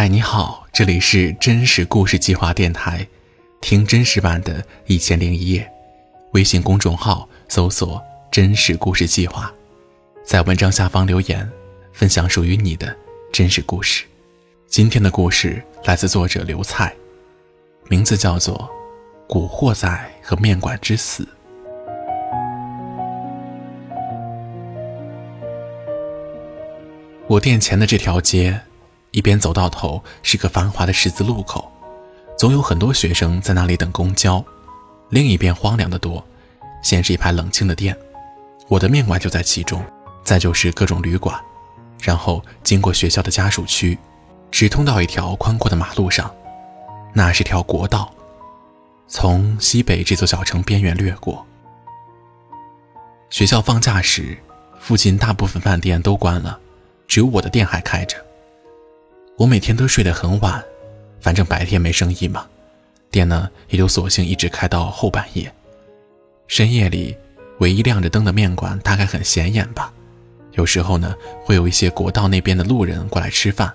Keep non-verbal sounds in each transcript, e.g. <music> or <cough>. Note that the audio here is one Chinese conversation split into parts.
嗨，你好，这里是真实故事计划电台，听真实版的《一千零一夜》，微信公众号搜索“真实故事计划”，在文章下方留言，分享属于你的真实故事。今天的故事来自作者刘菜，名字叫做《古惑仔和面馆之死》。我店前的这条街。一边走到头是个繁华的十字路口，总有很多学生在那里等公交；另一边荒凉的多，先是一排冷清的店，我的面馆就在其中，再就是各种旅馆，然后经过学校的家属区，直通到一条宽阔的马路上，那是条国道，从西北这座小城边缘掠过。学校放假时，附近大部分饭店都关了，只有我的店还开着。我每天都睡得很晚，反正白天没生意嘛，店呢也就索性一直开到后半夜。深夜里，唯一亮着灯的面馆大概很显眼吧。有时候呢，会有一些国道那边的路人过来吃饭。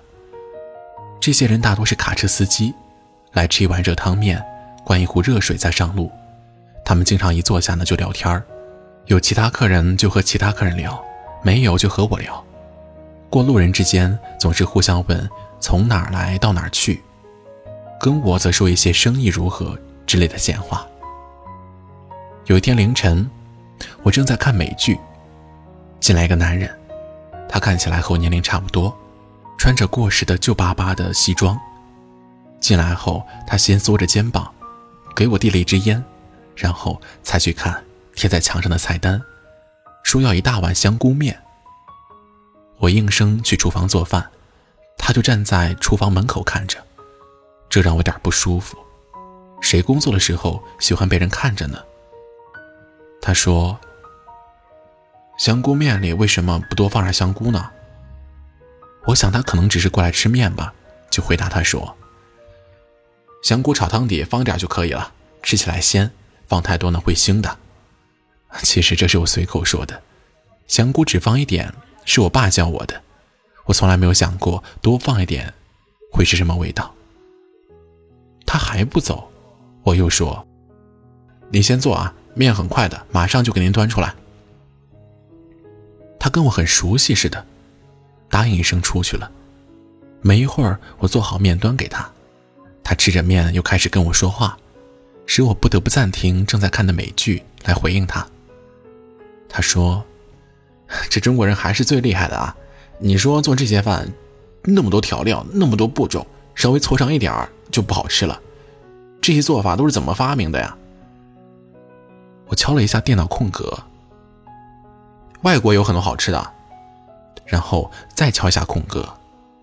这些人大多是卡车司机，来吃一碗热汤面，灌一壶热水再上路。他们经常一坐下呢就聊天儿，有其他客人就和其他客人聊，没有就和我聊。过路人之间总是互相问。从哪儿来到哪儿去，跟我则说一些生意如何之类的闲话。有一天凌晨，我正在看美剧，进来一个男人，他看起来和我年龄差不多，穿着过时的旧巴巴的西装。进来后，他先缩着肩膀，给我递了一支烟，然后才去看贴在墙上的菜单，说要一大碗香菇面。我应声去厨房做饭。他就站在厨房门口看着，这让我有点不舒服。谁工作的时候喜欢被人看着呢？他说：“香菇面里为什么不多放点香菇呢？”我想他可能只是过来吃面吧，就回答他说：“香菇炒汤底放点就可以了，吃起来鲜，放太多呢会腥的。”其实这是我随口说的，香菇只放一点，是我爸教我的。我从来没有想过多放一点会是什么味道。他还不走，我又说：“你先坐啊，面很快的，马上就给您端出来。”他跟我很熟悉似的，答应一声出去了。没一会儿，我做好面端给他，他吃着面又开始跟我说话，使我不得不暂停正在看的美剧来回应他。他说：“ <laughs> 这中国人还是最厉害的啊。”你说做这些饭，那么多调料，那么多步骤，稍微错上一点儿就不好吃了。这些做法都是怎么发明的呀？我敲了一下电脑空格。外国有很多好吃的，然后再敲一下空格，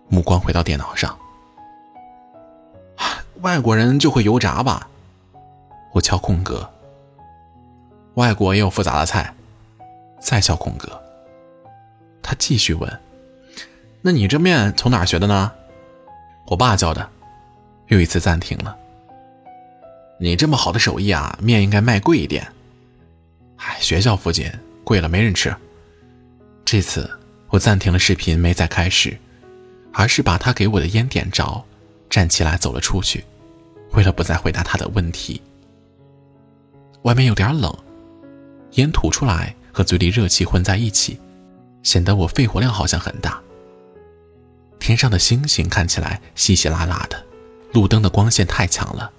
目光回到电脑上。外国人就会油炸吧？我敲空格。外国也有复杂的菜，再敲空格。他继续问。那你这面从哪学的呢？我爸教的。又一次暂停了。你这么好的手艺啊，面应该卖贵一点。唉，学校附近贵了没人吃。这次我暂停了视频，没再开始，而是把他给我的烟点着，站起来走了出去，为了不再回答他的问题。外面有点冷，烟吐出来和嘴里热气混在一起，显得我肺活量好像很大。天上的星星看起来稀稀拉拉的，路灯的光线太强了。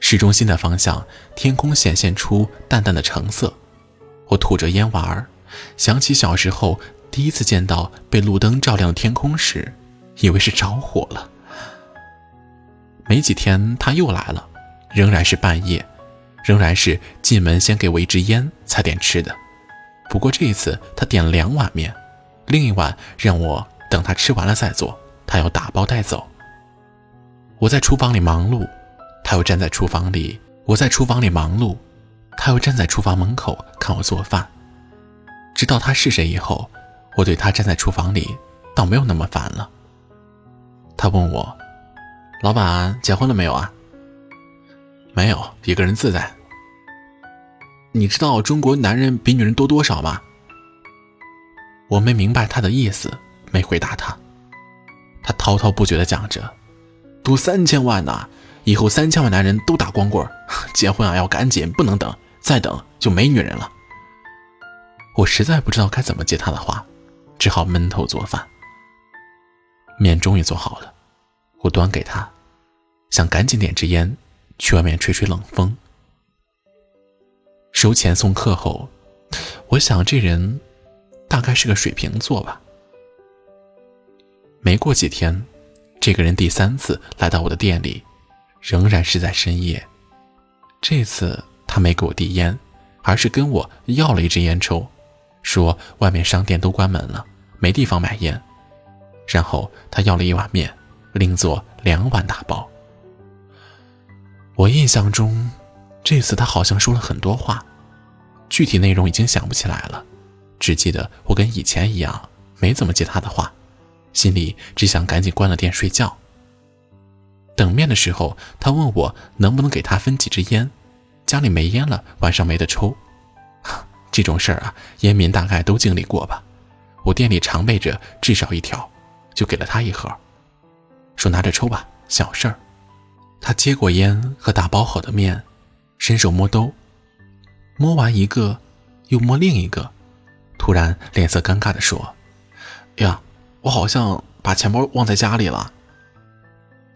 市中心的方向，天空显现出淡淡的橙色。我吐着烟玩儿，想起小时候第一次见到被路灯照亮的天空时，以为是着火了。没几天他又来了，仍然是半夜，仍然是进门先给我一支烟，才点吃的。不过这一次他点了两碗面，另一碗让我。等他吃完了再做，他要打包带走。我在厨房里忙碌，他又站在厨房里。我在厨房里忙碌，他又站在厨房门口看我做饭。知道他是谁以后，我对他站在厨房里倒没有那么烦了。他问我：“老板结婚了没有啊？”“没有，一个人自在。”“你知道中国男人比女人多多少吗？”我没明白他的意思。没回答他，他滔滔不绝地讲着：“赌三千万呢，以后三千万男人都打光棍，<laughs> 结婚啊要赶紧，不能等，再等就没女人了。”我实在不知道该怎么接他的话，只好闷头做饭。面终于做好了，我端给他，想赶紧点支烟，去外面吹吹冷风。收钱送客后，我想这人大概是个水瓶座吧。没过几天，这个人第三次来到我的店里，仍然是在深夜。这次他没给我递烟，而是跟我要了一支烟抽，说外面商店都关门了，没地方买烟。然后他要了一碗面，另做两碗打包。我印象中，这次他好像说了很多话，具体内容已经想不起来了，只记得我跟以前一样，没怎么接他的话。心里只想赶紧关了店睡觉。等面的时候，他问我能不能给他分几支烟，家里没烟了，晚上没得抽。<laughs> 这种事儿啊，烟民大概都经历过吧。我店里常备着至少一条，就给了他一盒，说拿着抽吧，小事儿。他接过烟和打包好的面，伸手摸兜，摸完一个，又摸另一个，突然脸色尴尬地说：“呀。”我好像把钱包忘在家里了。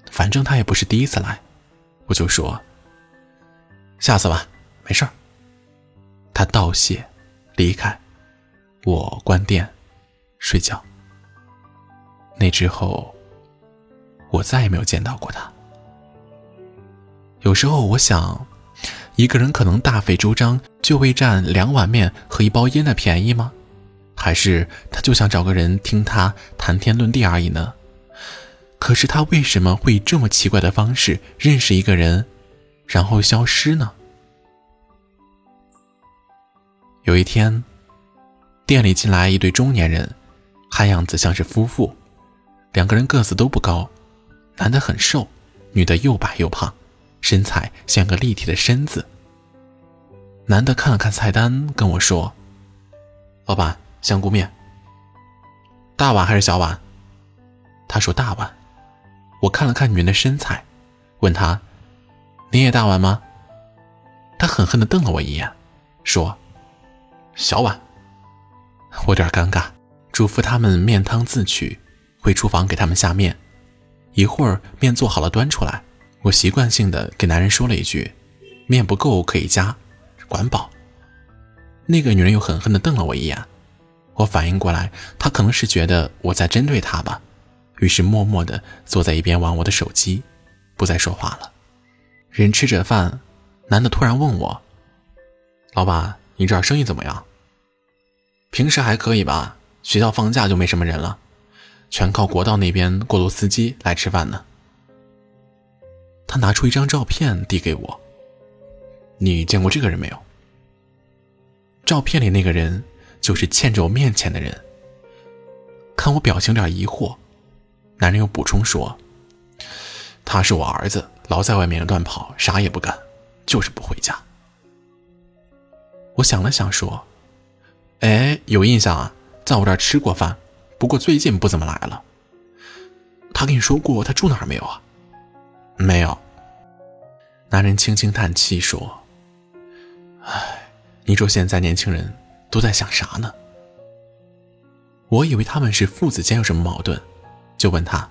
反正他也不是第一次来，我就说：“下次吧，没事儿。”他道谢，离开，我关店，睡觉。那之后，我再也没有见到过他。有时候我想，一个人可能大费周章就为占两碗面和一包烟的便宜吗？还是他就想找个人听他谈天论地而已呢？可是他为什么会以这么奇怪的方式认识一个人，然后消失呢？有一天，店里进来一对中年人，看样子像是夫妇，两个人个子都不高，男的很瘦，女的又白又胖，身材像个立体的身子。男的看了看菜单，跟我说：“老板。”香菇面，大碗还是小碗？他说大碗。我看了看女人的身材，问他：“你也大碗吗？”他狠狠地瞪了我一眼，说：“小碗。”我有点尴尬，嘱咐他们面汤自取，回厨房给他们下面。一会儿面做好了端出来，我习惯性的给男人说了一句：“面不够可以加，管饱。”那个女人又狠狠地瞪了我一眼。我反应过来，他可能是觉得我在针对他吧，于是默默地坐在一边玩我的手机，不再说话了。人吃着饭，男的突然问我：“老板，你这儿生意怎么样？平时还可以吧？学校放假就没什么人了，全靠国道那边过路司机来吃饭呢。”他拿出一张照片递给我：“你见过这个人没有？照片里那个人。”就是欠着我面前的人。看我表情有点疑惑，男人又补充说：“他是我儿子，老在外面乱跑，啥也不干，就是不回家。”我想了想说：“哎，有印象啊，在我这儿吃过饭，不过最近不怎么来了。他跟你说过他住哪儿没有啊？”“没有。”男人轻轻叹气说：“哎，你说现在年轻人。”都在想啥呢？我以为他们是父子间有什么矛盾，就问他：“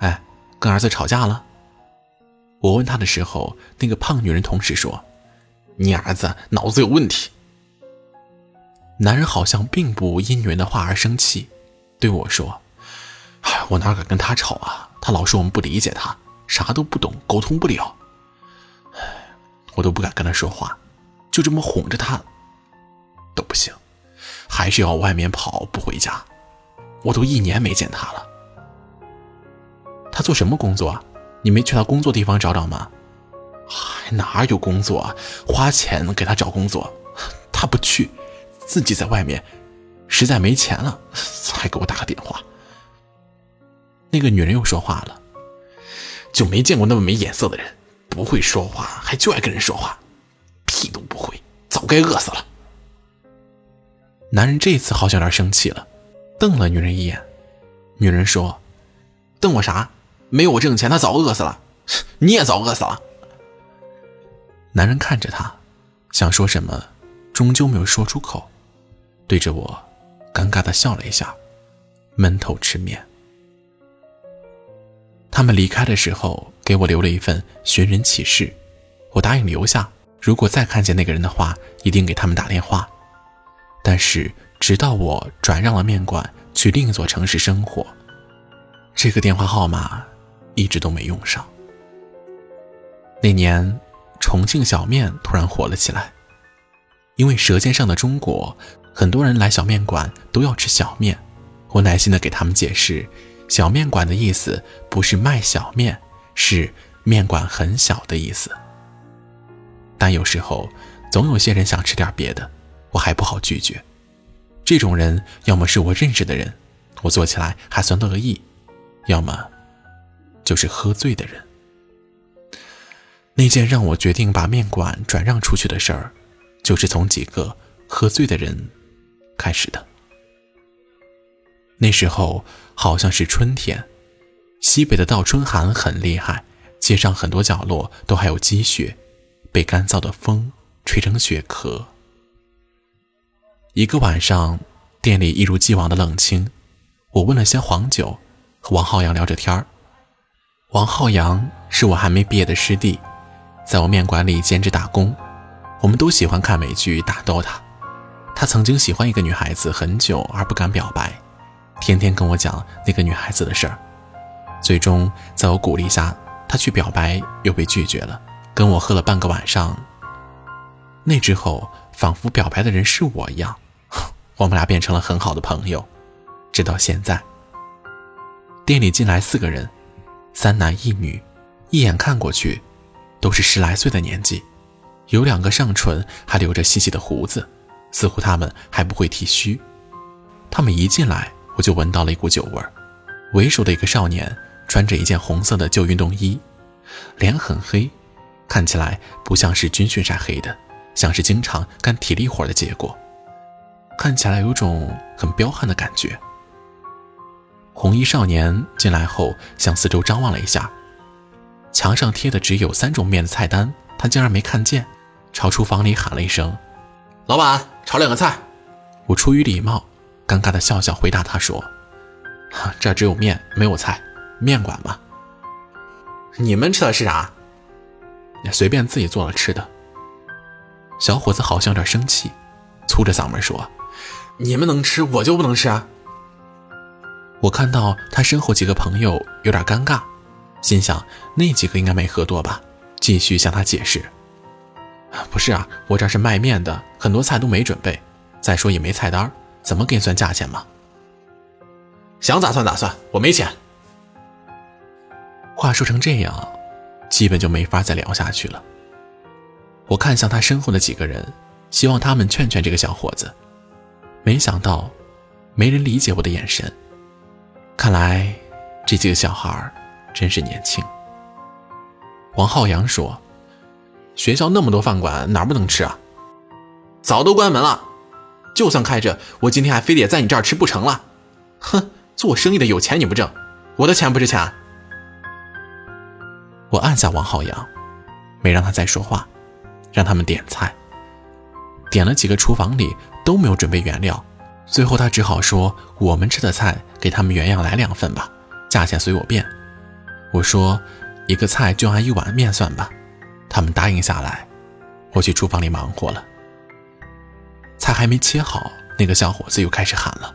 哎，跟儿子吵架了？”我问他的时候，那个胖女人同时说：“你儿子脑子有问题。”男人好像并不因女人的话而生气，对我说：“哎，我哪敢跟他吵啊？他老说我们不理解他，啥都不懂，沟通不了。哎，我都不敢跟他说话，就这么哄着他。”都不行，还是要外面跑，不回家。我都一年没见他了。他做什么工作？你没去他工作地方找找吗？还哪有工作啊？花钱给他找工作，他不去，自己在外面，实在没钱了才给我打个电话。那个女人又说话了，就没见过那么没眼色的人，不会说话，还就爱跟人说话，屁都不会，早该饿死了。男人这次好像有点生气了，瞪了女人一眼。女人说：“瞪我啥？没有我挣钱，他早饿死了。<laughs> 你也早饿死了。男人看着他，想说什么，终究没有说出口，对着我尴尬的笑了一下，闷头吃面。他们离开的时候，给我留了一份寻人启事，我答应留下。如果再看见那个人的话，一定给他们打电话。但是，直到我转让了面馆，去另一座城市生活，这个电话号码一直都没用上。那年，重庆小面突然火了起来，因为《舌尖上的中国》，很多人来小面馆都要吃小面。我耐心的给他们解释。小面馆的意思不是卖小面，是面馆很小的意思。但有时候，总有些人想吃点别的，我还不好拒绝。这种人要么是我认识的人，我做起来还算乐意；要么就是喝醉的人。那件让我决定把面馆转让出去的事儿，就是从几个喝醉的人开始的。那时候好像是春天，西北的倒春寒很厉害，街上很多角落都还有积雪，被干燥的风吹成雪壳。一个晚上，店里一如既往的冷清，我问了些黄酒，和王浩洋聊着天儿。王浩洋是我还没毕业的师弟，在我面馆里兼职打工。我们都喜欢看美剧、打 DOTA。他曾经喜欢一个女孩子很久而不敢表白。天天跟我讲那个女孩子的事儿，最终在我鼓励下，他去表白又被拒绝了，跟我喝了半个晚上。那之后，仿佛表白的人是我一样，我们俩变成了很好的朋友，直到现在。店里进来四个人，三男一女，一眼看过去，都是十来岁的年纪，有两个上唇还留着细细的胡子，似乎他们还不会剃须。他们一进来。我就闻到了一股酒味儿。为首的一个少年穿着一件红色的旧运动衣，脸很黑，看起来不像是军训晒黑的，像是经常干体力活的结果，看起来有种很彪悍的感觉。红衣少年进来后向四周张望了一下，墙上贴的只有三种面的菜单，他竟然没看见，朝厨房里喊了一声：“老板，炒两个菜。”我出于礼貌。尴尬的笑笑回答他说：“这只有面，没有菜，面馆嘛。你们吃的是啥？随便自己做了吃的。”小伙子好像有点生气，粗着嗓门说：“你们能吃，我就不能吃啊！”我看到他身后几个朋友有点尴尬，心想那几个应该没喝多吧，继续向他解释：“不是啊，我这是卖面的，很多菜都没准备，再说也没菜单。”怎么给你算价钱嘛？想咋算咋算，我没钱。话说成这样，基本就没法再聊下去了。我看向他身后的几个人，希望他们劝劝这个小伙子，没想到没人理解我的眼神。看来这几个小孩真是年轻。王浩洋说：“学校那么多饭馆，哪不能吃啊？早都关门了。”就算开着，我今天还非得在你这儿吃不成了？哼，做生意的有钱你不挣，我的钱不值钱。我按下王浩洋，没让他再说话，让他们点菜。点了几个，厨房里都没有准备原料，最后他只好说：“我们吃的菜给他们原样来两份吧，价钱随我便。”我说：“一个菜就按一碗面算吧。”他们答应下来，我去厨房里忙活了。菜还没切好，那个小伙子又开始喊了：“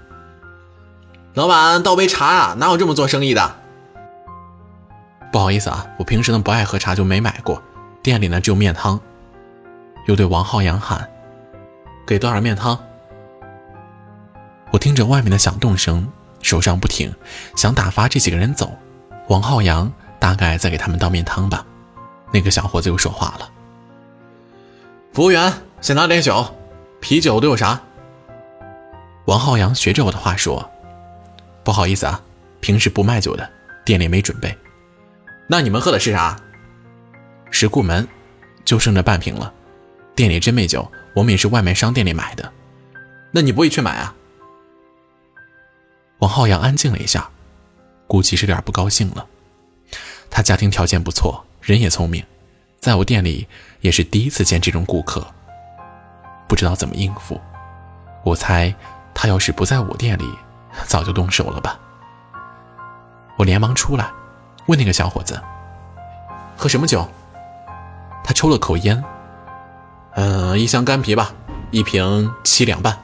老板，倒杯茶啊！哪有这么做生意的？”不好意思啊，我平时呢不爱喝茶，就没买过。店里呢只有面汤。又对王浩洋喊：“给多少面汤？”我听着外面的响动声，手上不停，想打发这几个人走。王浩洋大概在给他们倒面汤吧。那个小伙子又说话了：“服务员，先拿点酒。”啤酒都有啥？王浩洋学着我的话说：“不好意思啊，平时不卖酒的，店里没准备。那你们喝的是啥？石库门，就剩这半瓶了。店里真没酒，我们也是外面商店里买的。那你不会去买啊？”王浩洋安静了一下，估计是有点不高兴了。他家庭条件不错，人也聪明，在我店里也是第一次见这种顾客，不知道怎么应付。我猜他要是不在我店里，早就动手了吧。我连忙出来，问那个小伙子：“喝什么酒？”他抽了口烟，嗯，一箱干啤吧，一瓶七两半。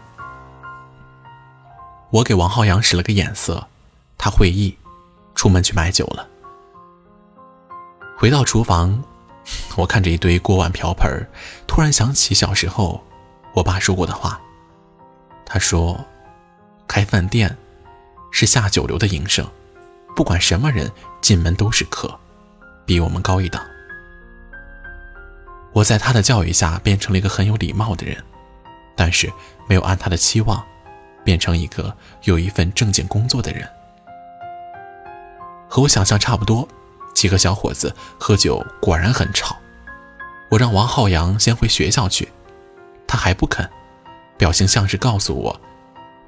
我给王浩洋使了个眼色，他会意，出门去买酒了。回到厨房，我看着一堆锅碗瓢盆，突然想起小时候我爸说过的话。他说：“开饭店是下九流的营生，不管什么人进门都是客，比我们高一档。”我在他的教育下变成了一个很有礼貌的人，但是没有按他的期望，变成一个有一份正经工作的人。和我想象差不多，几个小伙子喝酒果然很吵。我让王浩洋先回学校去，他还不肯，表情像是告诉我，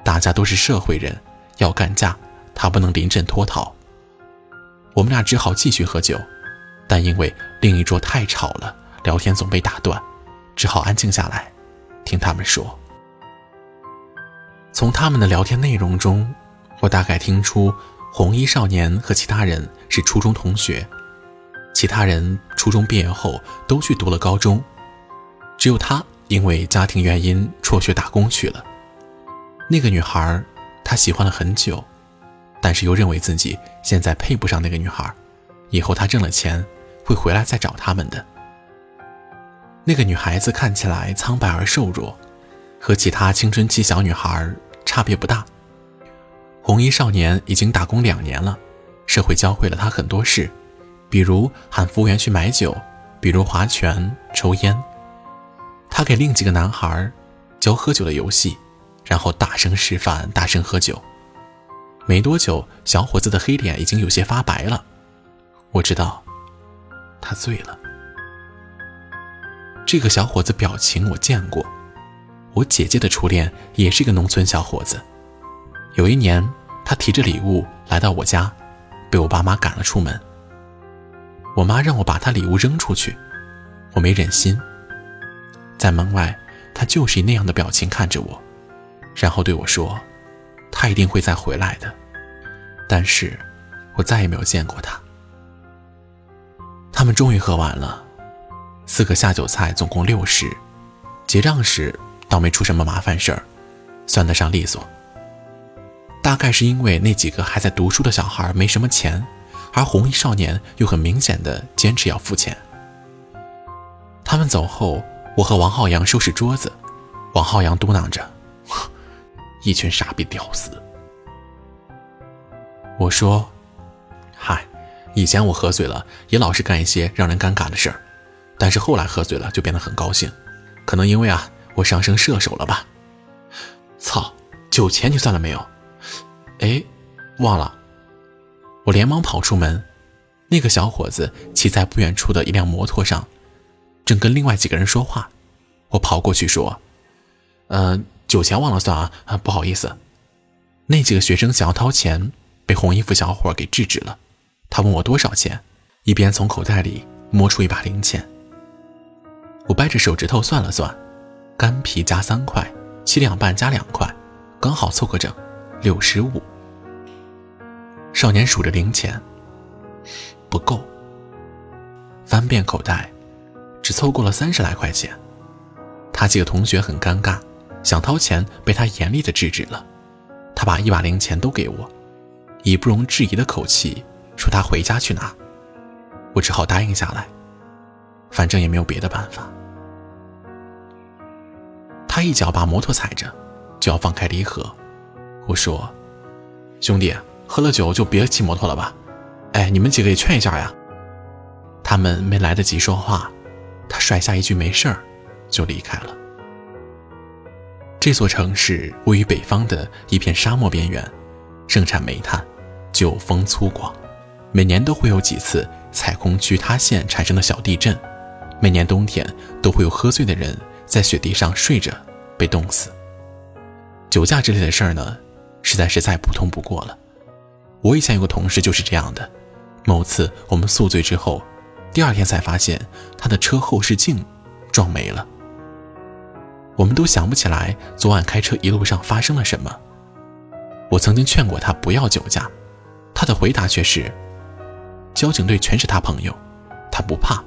大家都是社会人，要干架，他不能临阵脱逃。我们俩只好继续喝酒，但因为另一桌太吵了。聊天总被打断，只好安静下来，听他们说。从他们的聊天内容中，我大概听出红衣少年和其他人是初中同学，其他人初中毕业后都去读了高中，只有他因为家庭原因辍学打工去了。那个女孩，他喜欢了很久，但是又认为自己现在配不上那个女孩，以后他挣了钱会回来再找他们的。那个女孩子看起来苍白而瘦弱，和其他青春期小女孩差别不大。红衣少年已经打工两年了，社会教会了他很多事，比如喊服务员去买酒，比如划拳、抽烟。他给另几个男孩教喝酒的游戏，然后大声示范，大声喝酒。没多久，小伙子的黑脸已经有些发白了。我知道，他醉了。这个小伙子表情我见过，我姐姐的初恋也是一个农村小伙子。有一年，他提着礼物来到我家，被我爸妈赶了出门。我妈让我把他礼物扔出去，我没忍心。在门外，他就是以那样的表情看着我，然后对我说：“他一定会再回来的。”但是，我再也没有见过他。他们终于喝完了。四个下酒菜总共六十，结账时倒没出什么麻烦事儿，算得上利索。大概是因为那几个还在读书的小孩没什么钱，而红衣少年又很明显的坚持要付钱。他们走后，我和王浩洋收拾桌子，王浩洋嘟囔着：“ <laughs> 一群傻逼屌丝。”我说：“嗨，以前我喝醉了也老是干一些让人尴尬的事儿。”但是后来喝醉了就变得很高兴，可能因为啊我上升射手了吧？操，酒钱你算了没有？哎，忘了。我连忙跑出门，那个小伙子骑在不远处的一辆摩托上，正跟另外几个人说话。我跑过去说：“呃，酒钱忘了算啊，啊不好意思。”那几个学生想要掏钱，被红衣服小伙给制止了。他问我多少钱，一边从口袋里摸出一把零钱。我掰着手指头算了算，干皮加三块，七两半加两块，刚好凑个整，六十五。少年数着零钱，不够。翻遍口袋，只凑够了三十来块钱。他几个同学很尴尬，想掏钱被他严厉的制止了。他把一把零钱都给我，以不容置疑的口气说他回家去拿。我只好答应下来，反正也没有别的办法。他一脚把摩托踩着，就要放开离合。我说：“兄弟，喝了酒就别骑摩托了吧？哎，你们几个也劝一下呀。”他们没来得及说话，他甩下一句“没事儿”，就离开了。这座城市位于北方的一片沙漠边缘，盛产煤炭，酒风粗犷，每年都会有几次采空区塌陷产生的小地震，每年冬天都会有喝醉的人。在雪地上睡着，被冻死。酒驾之类的事儿呢，实在是再普通不过了。我以前有个同事就是这样的。某次我们宿醉之后，第二天才发现他的车后视镜撞没了。我们都想不起来昨晚开车一路上发生了什么。我曾经劝过他不要酒驾，他的回答却是：“交警队全是他朋友，他不怕。”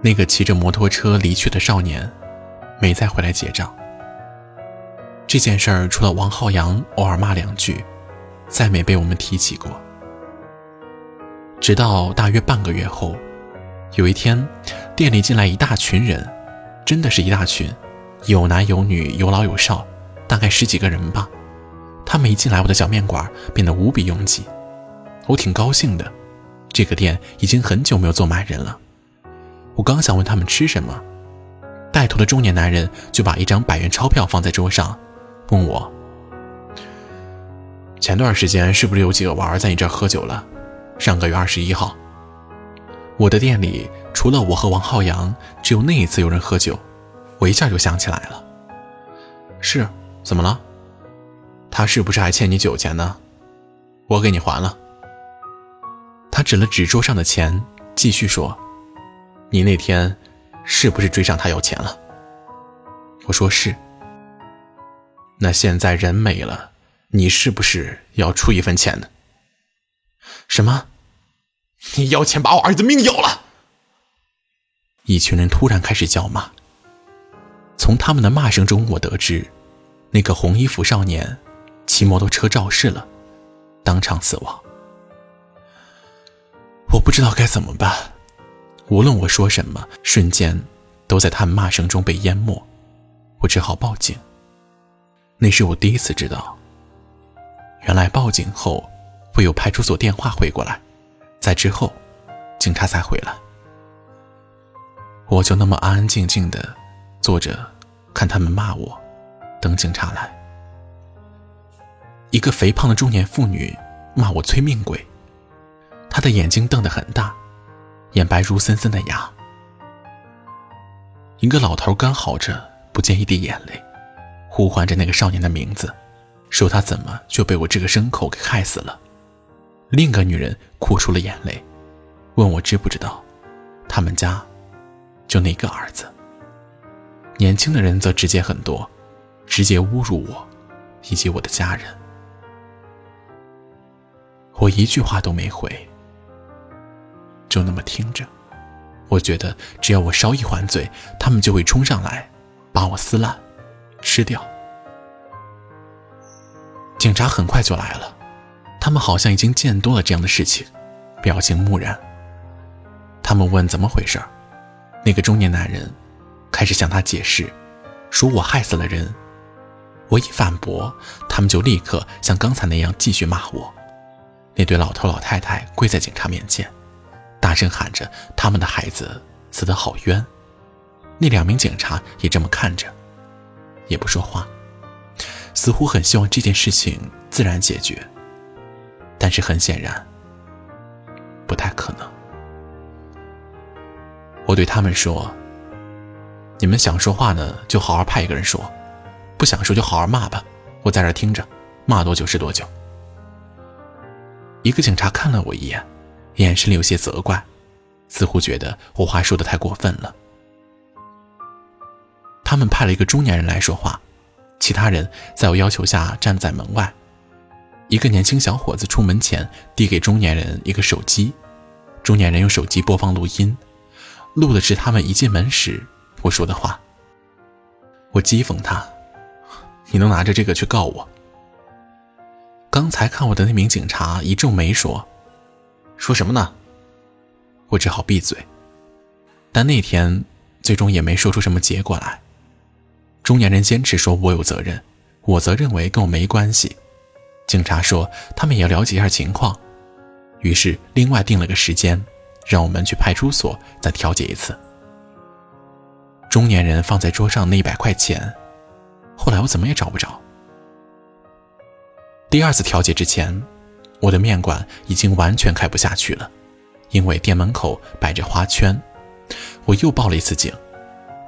那个骑着摩托车离去的少年，没再回来结账。这件事儿除了王浩洋偶尔骂两句，再没被我们提起过。直到大约半个月后，有一天，店里进来一大群人，真的是一大群，有男有女，有老有少，大概十几个人吧。他们一进来，我的小面馆变得无比拥挤，我挺高兴的。这个店已经很久没有坐满人了。我刚想问他们吃什么，带头的中年男人就把一张百元钞票放在桌上，问我：“前段时间是不是有几个娃儿在你这儿喝酒了？”上个月二十一号，我的店里除了我和王浩洋，只有那一次有人喝酒。我一下就想起来了。是，怎么了？他是不是还欠你酒钱呢？我给你还了。他指了指桌上的钱，继续说：“你那天是不是追上他要钱了？”我说是。那现在人没了，你是不是要出一份钱呢？什么？你要钱把我儿子命要了！一群人突然开始叫骂。从他们的骂声中，我得知，那个红衣服少年骑摩托车肇事了，当场死亡。我不知道该怎么办，无论我说什么，瞬间都在他们骂声中被淹没。我只好报警。那是我第一次知道，原来报警后。会有派出所电话回过来，在之后，警察才回来。我就那么安安静静的坐着，看他们骂我，等警察来。一个肥胖的中年妇女骂我催命鬼，她的眼睛瞪得很大，眼白如森森的牙。一个老头干嚎着，不见一滴眼泪，呼唤着那个少年的名字，说他怎么就被我这个牲口给害死了。另一个女人哭出了眼泪，问我知不知道，他们家就那个儿子。年轻的人则直接很多，直接侮辱我以及我的家人。我一句话都没回，就那么听着。我觉得只要我稍一还嘴，他们就会冲上来，把我撕烂，吃掉。警察很快就来了。他们好像已经见多了这样的事情，表情木然。他们问怎么回事那个中年男人开始向他解释，说我害死了人。我一反驳，他们就立刻像刚才那样继续骂我。那对老头老太太跪在警察面前，大声喊着他们的孩子死得好冤。那两名警察也这么看着，也不说话，似乎很希望这件事情自然解决。但是很显然，不太可能。我对他们说：“你们想说话呢，就好好派一个人说；不想说就好好骂吧，我在这听着，骂多久是多久。”一个警察看了我一眼，眼神里有些责怪，似乎觉得我话说的太过分了。他们派了一个中年人来说话，其他人在我要求下站在门外。一个年轻小伙子出门前递给中年人一个手机，中年人用手机播放录音，录的是他们一进门时我说的话。我讥讽他：“你能拿着这个去告我？”刚才看我的那名警察一皱眉说：“说什么呢？”我只好闭嘴。但那天最终也没说出什么结果来。中年人坚持说我有责任，我则认为跟我没关系。警察说：“他们也要了解一下情况。”于是另外定了个时间，让我们去派出所再调解一次。中年人放在桌上那一百块钱，后来我怎么也找不着。第二次调解之前，我的面馆已经完全开不下去了，因为店门口摆着花圈。我又报了一次警，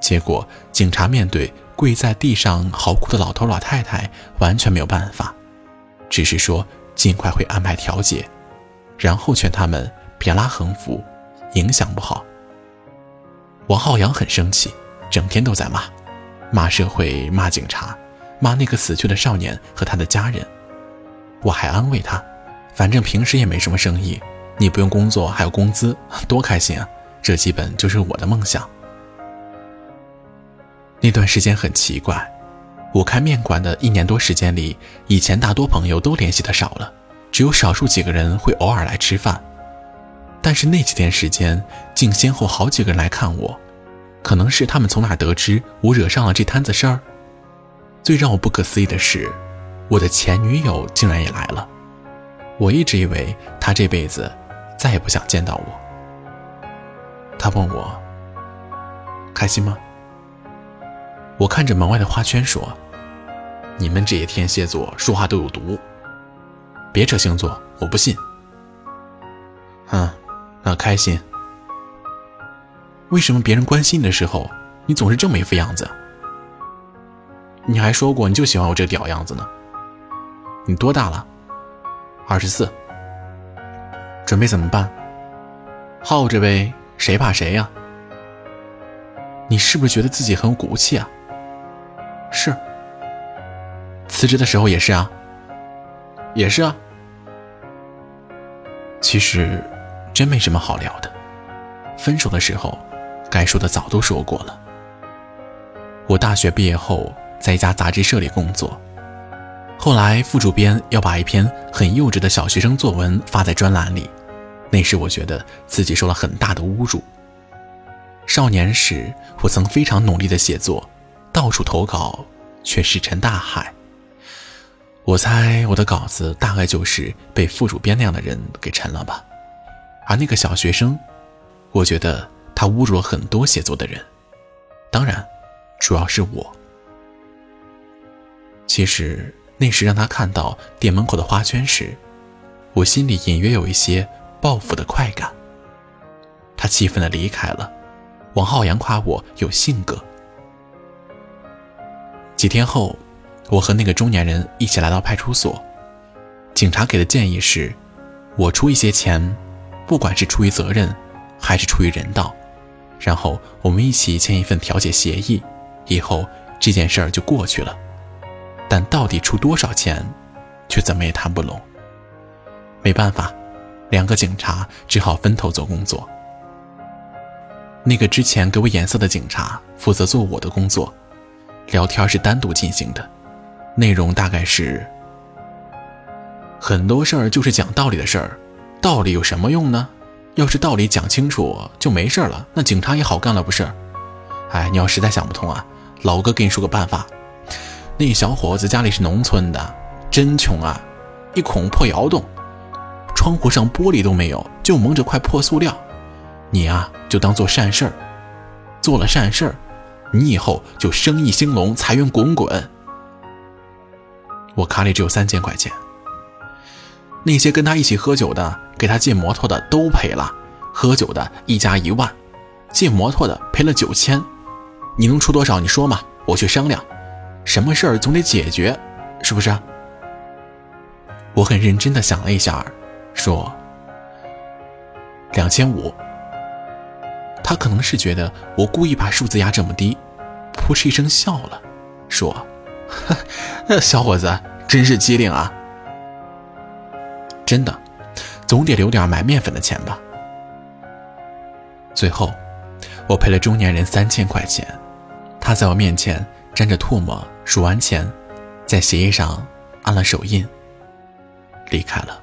结果警察面对跪在地上嚎哭的老头老太太，完全没有办法。只是说尽快会安排调解，然后劝他们别拉横幅，影响不好。王浩洋很生气，整天都在骂，骂社会，骂警察，骂那个死去的少年和他的家人。我还安慰他，反正平时也没什么生意，你不用工作还有工资，多开心啊！这基本就是我的梦想。那段时间很奇怪，我开面馆的一年多时间里，以前大多朋友都联系的少了，只有少数几个人会偶尔来吃饭。但是那几天时间，竟先后好几个人来看我，可能是他们从哪得知我惹上了这摊子事儿。最让我不可思议的是，我的前女友竟然也来了。我一直以为他这辈子再也不想见到我。他问我：“开心吗？”我看着门外的花圈说：“你们这些天蝎座说话都有毒，别扯星座，我不信。”嗯。那开心？为什么别人关心你的时候，你总是这么一副样子？你还说过你就喜欢我这个屌样子呢。你多大了？二十四。准备怎么办？耗着呗，谁怕谁呀？你是不是觉得自己很有骨气啊？是。辞职的时候也是啊。也是啊。其实。真没什么好聊的。分手的时候，该说的早都说过了。我大学毕业后在一家杂志社里工作，后来副主编要把一篇很幼稚的小学生作文发在专栏里，那时我觉得自己受了很大的侮辱。少年时我曾非常努力的写作，到处投稿，却石沉大海。我猜我的稿子大概就是被副主编那样的人给沉了吧。而那个小学生，我觉得他侮辱了很多写作的人，当然，主要是我。其实那时让他看到店门口的花圈时，我心里隐约有一些报复的快感。他气愤的离开了，王浩洋夸我有性格。几天后，我和那个中年人一起来到派出所，警察给的建议是，我出一些钱。不管是出于责任，还是出于人道，然后我们一起签一份调解协议，以后这件事儿就过去了。但到底出多少钱，却怎么也谈不拢。没办法，两个警察只好分头做工作。那个之前给我眼色的警察负责做我的工作，聊天是单独进行的，内容大概是：很多事儿就是讲道理的事儿。道理有什么用呢？要是道理讲清楚就没事了，那警察也好干了，不是？哎，你要实在想不通啊，老哥给你说个办法。那小伙子家里是农村的，真穷啊，一孔破窑洞，窗户上玻璃都没有，就蒙着块破塑料。你啊，就当做善事儿，做了善事儿，你以后就生意兴隆，财源滚滚。我卡里只有三千块钱。那些跟他一起喝酒的、给他借摩托的都赔了，喝酒的一家一万，借摩托的赔了九千，你能出多少？你说嘛，我去商量。什么事儿总得解决，是不是？我很认真的想了一下，说两千五。他可能是觉得我故意把数字压这么低，扑哧一声笑了，说：“ <laughs> 小伙子真是机灵啊。”真的，总得留点买面粉的钱吧。最后，我赔了中年人三千块钱，他在我面前沾着唾沫数完钱，在协议上按了手印，离开了。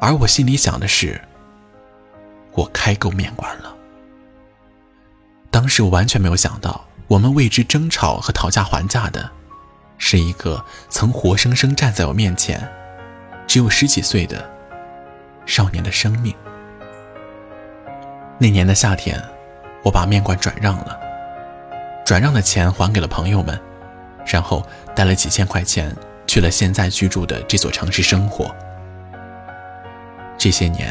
而我心里想的是，我开够面馆了。当时我完全没有想到，我们为之争吵和讨价还价的，是一个曾活生生站在我面前。只有十几岁的少年的生命。那年的夏天，我把面馆转让了，转让的钱还给了朋友们，然后带了几千块钱去了现在居住的这座城市生活。这些年，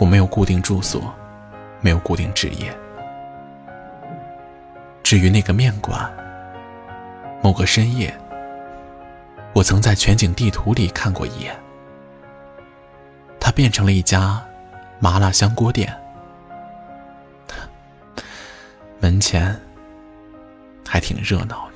我没有固定住所，没有固定职业。至于那个面馆，某个深夜，我曾在全景地图里看过一眼，它变成了一家麻辣香锅店，门前还挺热闹的。